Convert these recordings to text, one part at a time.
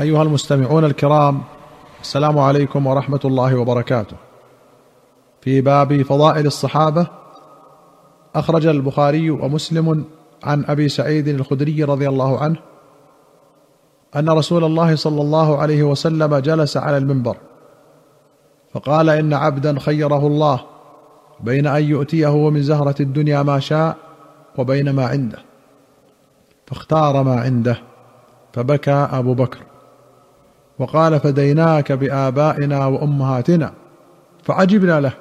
أيها المستمعون الكرام السلام عليكم ورحمة الله وبركاته. في باب فضائل الصحابة أخرج البخاري ومسلم عن أبي سعيد الخدري رضي الله عنه أن رسول الله صلى الله عليه وسلم جلس على المنبر فقال إن عبدا خيره الله بين أن يؤتيه من زهرة الدنيا ما شاء وبين ما عنده. فاختار ما عنده فبكى أبو بكر. وقال فديناك بآبائنا وأمهاتنا فعجبنا له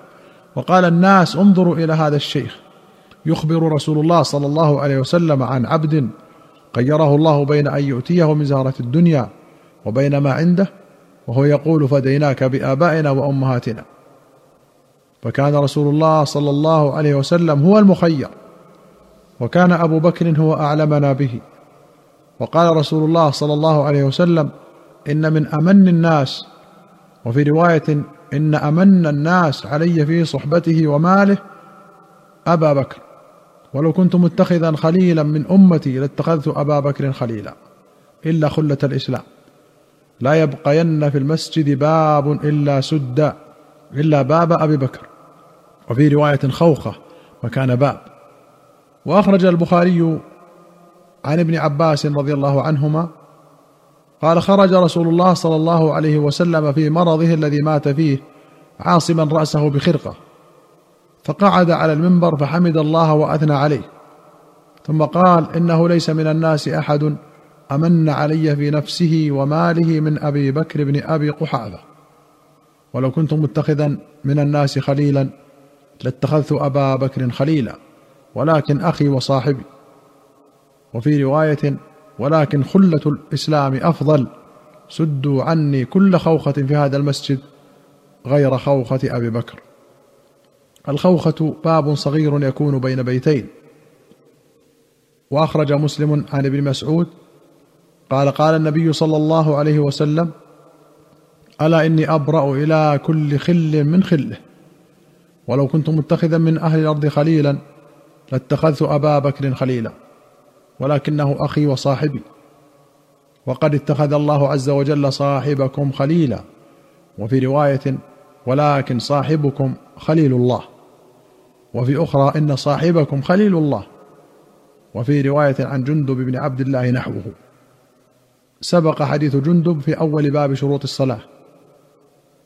وقال الناس انظروا إلى هذا الشيخ يخبر رسول الله صلى الله عليه وسلم عن عبد خيره الله بين أن يؤتيه من زهرة الدنيا وبين ما عنده وهو يقول فديناك بآبائنا وأمهاتنا فكان رسول الله صلى الله عليه وسلم هو المخير وكان أبو بكر هو أعلمنا به وقال رسول الله صلى الله عليه وسلم إن من أمن الناس. وفي رواية إن أمن الناس علي في صحبته وماله أبا بكر. ولو كنت متخذا خليلا من أمتي لاتخذت أبا بكر خليلا. إلا خلة الإسلام. لا يبقين في المسجد باب إلا سد إلا باب أبي بكر. وفي رواية خوخة مكان باب. وأخرج البخاري عن ابن عباس رضي الله عنهما قال خرج رسول الله صلى الله عليه وسلم في مرضه الذي مات فيه عاصما رأسه بخرقة فقعد على المنبر فحمد الله وأثنى عليه. ثم قال إنه ليس من الناس أحد أمن علي في نفسه وماله من أبي بكر بن أبي قحافة. ولو كنت متخذا من الناس خليلا لاتخذت أبا بكر خليلا ولكن أخي وصاحبي. وفي رواية ولكن خلة الإسلام أفضل. سدوا عني كل خوخة في هذا المسجد غير خوخة أبي بكر. الخوخة باب صغير يكون بين بيتين. وأخرج مسلم عن ابن مسعود قال قال النبي صلى الله عليه وسلم ألا إني أبرأ إلى كل خل من خله. ولو كنت متخذا من أهل الأرض خليلا لاتخذت أبا بكر خليلا. ولكنه أخي وصاحبي. وقد اتخذ الله عز وجل صاحبكم خليلا. وفي رواية ولكن صاحبكم خليل الله. وفي أخرى إن صاحبكم خليل الله. وفي رواية عن جندب بن عبد الله نحوه. سبق حديث جندب في أول باب شروط الصلاة.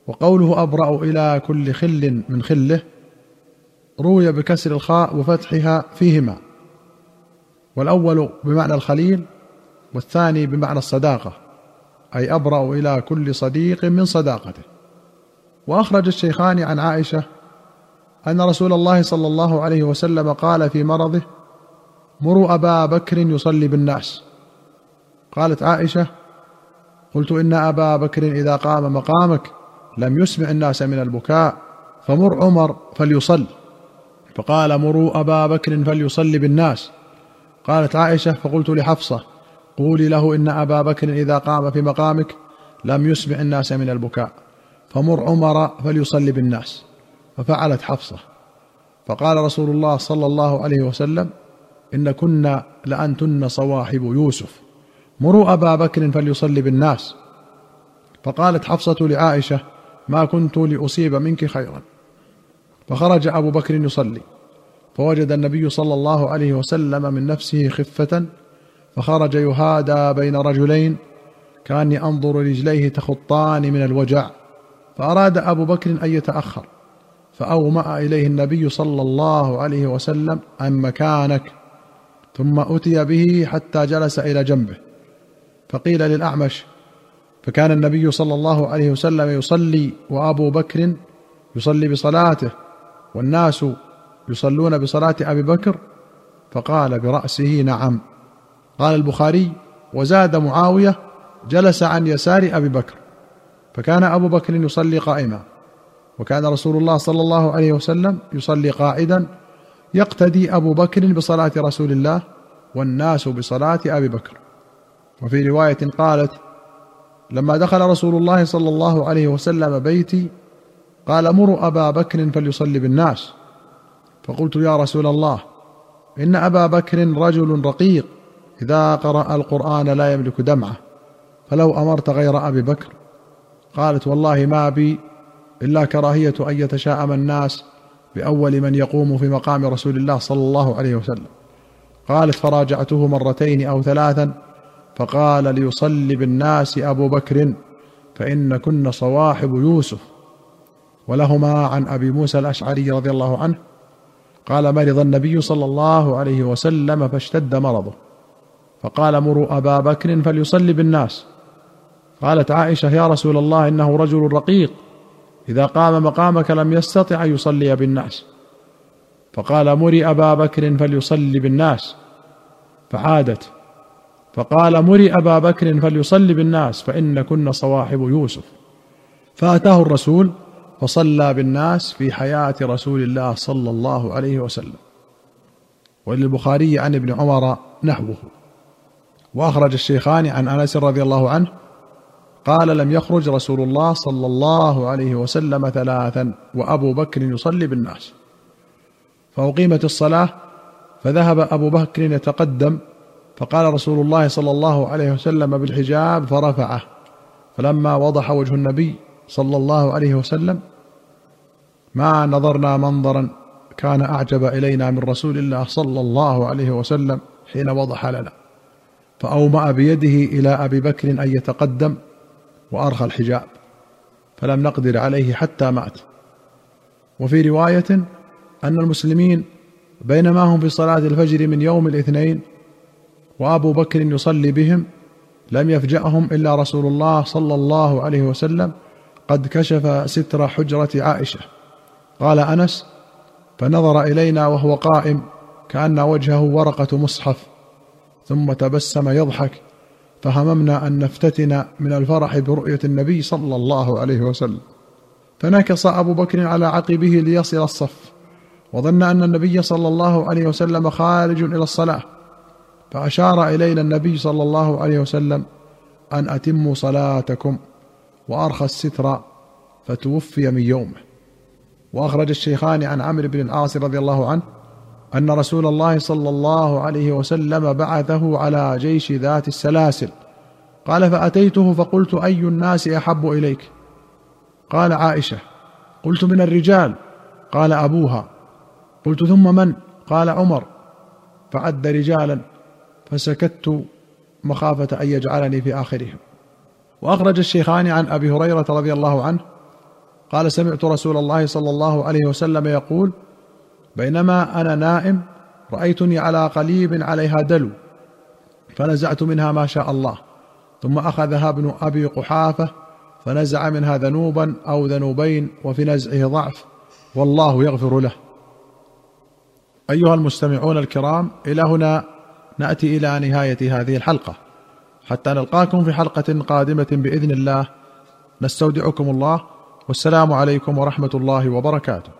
وقوله أبرأ إلى كل خل من خله روي بكسر الخاء وفتحها فيهما. والأول بمعنى الخليل والثاني بمعنى الصداقة أي أبرأ إلى كل صديق من صداقته. وأخرج الشيخان عن عائشة أن رسول الله صلى الله عليه وسلم قال في مرضه مروا أبا بكر يصلي بالناس قالت عائشة قلت إن أبا بكر إذا قام مقامك لم يسمع الناس من البكاء فمر عمر فليصل فقال مروا أبا بكر فليصلي بالناس قالت عائشة فقلت لحفصة قولي له إن أبا بكر إذا قام في مقامك لم يسمع الناس من البكاء فمر عمر فليصلي بالناس. ففعلت حفصة. فقال رسول الله صلى الله عليه وسلم إن كنا لأنتن صواحب يوسف. مروا أبا بكر فليصلي بالناس. فقالت حفصة لعائشة ما كنت لأصيب منك خيرا. فخرج أبو بكر يصلي. فوجد النبي صلى الله عليه وسلم من نفسه خفة فخرج يهادى بين رجلين كاني أنظر رجليه تخطان من الوجع فأراد أبو بكر أن يتأخر فأومأ إليه النبي صلى الله عليه وسلم عن مكانك ثم أتي به حتى جلس إلى جنبه فقيل للأعمش فكان النبي صلى الله عليه وسلم يصلي وأبو بكر يصلي بصلاته والناس يصلون بصلاة أبي بكر؟ فقال برأسه نعم. قال البخاري وزاد معاوية جلس عن يسار أبي بكر فكان أبو بكر يصلي قائما. وكان رسول الله صلى الله عليه وسلم يصلي قاعدا يقتدي أبو بكر بصلاة رسول الله والناس بصلاة أبي بكر. وفي رواية قالت لما دخل رسول الله صلى الله عليه وسلم بيتي قال مروا أبا بكر فليصلي بالناس. فقلت يا رسول الله إن أبا بكر رجل رقيق إذا قرأ القرآن لا يملك دمعة فلو أمرت غير أبي بكر. قالت والله ما بي إلا كراهية أن يتشاءم الناس بأول من يقوم في مقام رسول الله صلى الله عليه وسلم. قالت فراجعته مرتين أو ثلاثا فقال ليصلي بالناس أبو بكر فإن كن صواحب يوسف. ولهما عن أبي موسى الأشعري رضي الله عنه قال مرض النبي صلى الله عليه وسلم فاشتد مرضه. فقال مروا أبا بكر فليصلي بالناس. قالت عائشة يا رسول الله إنه رجل رقيق. إذا قام مقامك لم يستطع ان يصلي بالناس. فقال مري أبا بكر فليصلي بالناس. فعادت. فقال مري أبا بكر فليصلي بالناس فإن كن صواحب يوسف. فأتاه الرسول فصلى بالناس في حياة رسول الله صلى الله عليه وسلم. وللبخاري عن ابن عمر نحوه. وأخرج الشيخان عن أنس رضي الله عنه قال لم يخرج رسول الله صلى الله عليه وسلم ثلاثا وأبو بكر يصلي بالناس. فأقيمت الصلاة فذهب أبو بكر يتقدم فقال رسول الله صلى الله عليه وسلم بالحجاب فرفعه. فلما وضح وجه النبي صلى الله عليه وسلم ما نظرنا منظرا كان أعجب إلينا من رسول الله صلى الله عليه وسلم حين وضح لنا. فأومأ بيده إلى أبي بكر أن يتقدم وأرخى الحجاب فلم نقدر عليه حتى مات. وفي رواية أن المسلمين بينما هم في صلاة الفجر من يوم الاثنين وأبو بكر يصلي بهم لم يفجأهم إلا رسول الله صلى الله عليه وسلم قد كشف ستر حجرة عائشة. قال أنس فنظر إلينا وهو قائم كأن وجهه ورقة مصحف ثم تبسم يضحك فهممنا أن نفتتن من الفرح برؤية النبي صلى الله عليه وسلم. فنكص أبو بكر على عقبه ليصل الصف وظن أن النبي صلى الله عليه وسلم خارج إلى الصلاة. فأشار إلينا النبي صلى الله عليه وسلم أن أتموا صلاتكم. وأرخى الستر فتوفي من يومه. وأخرج الشيخان عن عمرو بن العاص رضي الله عنه أن رسول الله صلى الله عليه وسلم بعثه على جيش ذات السلاسل. قال فأتيته فقلت أي الناس أحب إليك؟ قال عائشة. قلت من الرجال. قال أبوها. قلت ثم من؟ قال عمر. فعد رجالا فسكت مخافة أن يجعلني في آخرهم. وأخرج الشيخان عن أبي هريرة رضي الله عنه قال سمعت رسول الله صلى الله عليه وسلم يقول بينما أنا نائم رأيتني على قليب عليها دلو فنزعت منها ما شاء الله ثم أخذها ابن أبي قحافة فنزع منها ذنوبا أو ذنوبين وفي نزعه ضعف والله يغفر له. أيها المستمعون الكرام إلى هنا نأتي إلى نهاية هذه الحلقة. حتى نلقاكم في حلقة قادمة بإذن الله. نستودعكم الله. والسلام عليكم ورحمة الله وبركاته.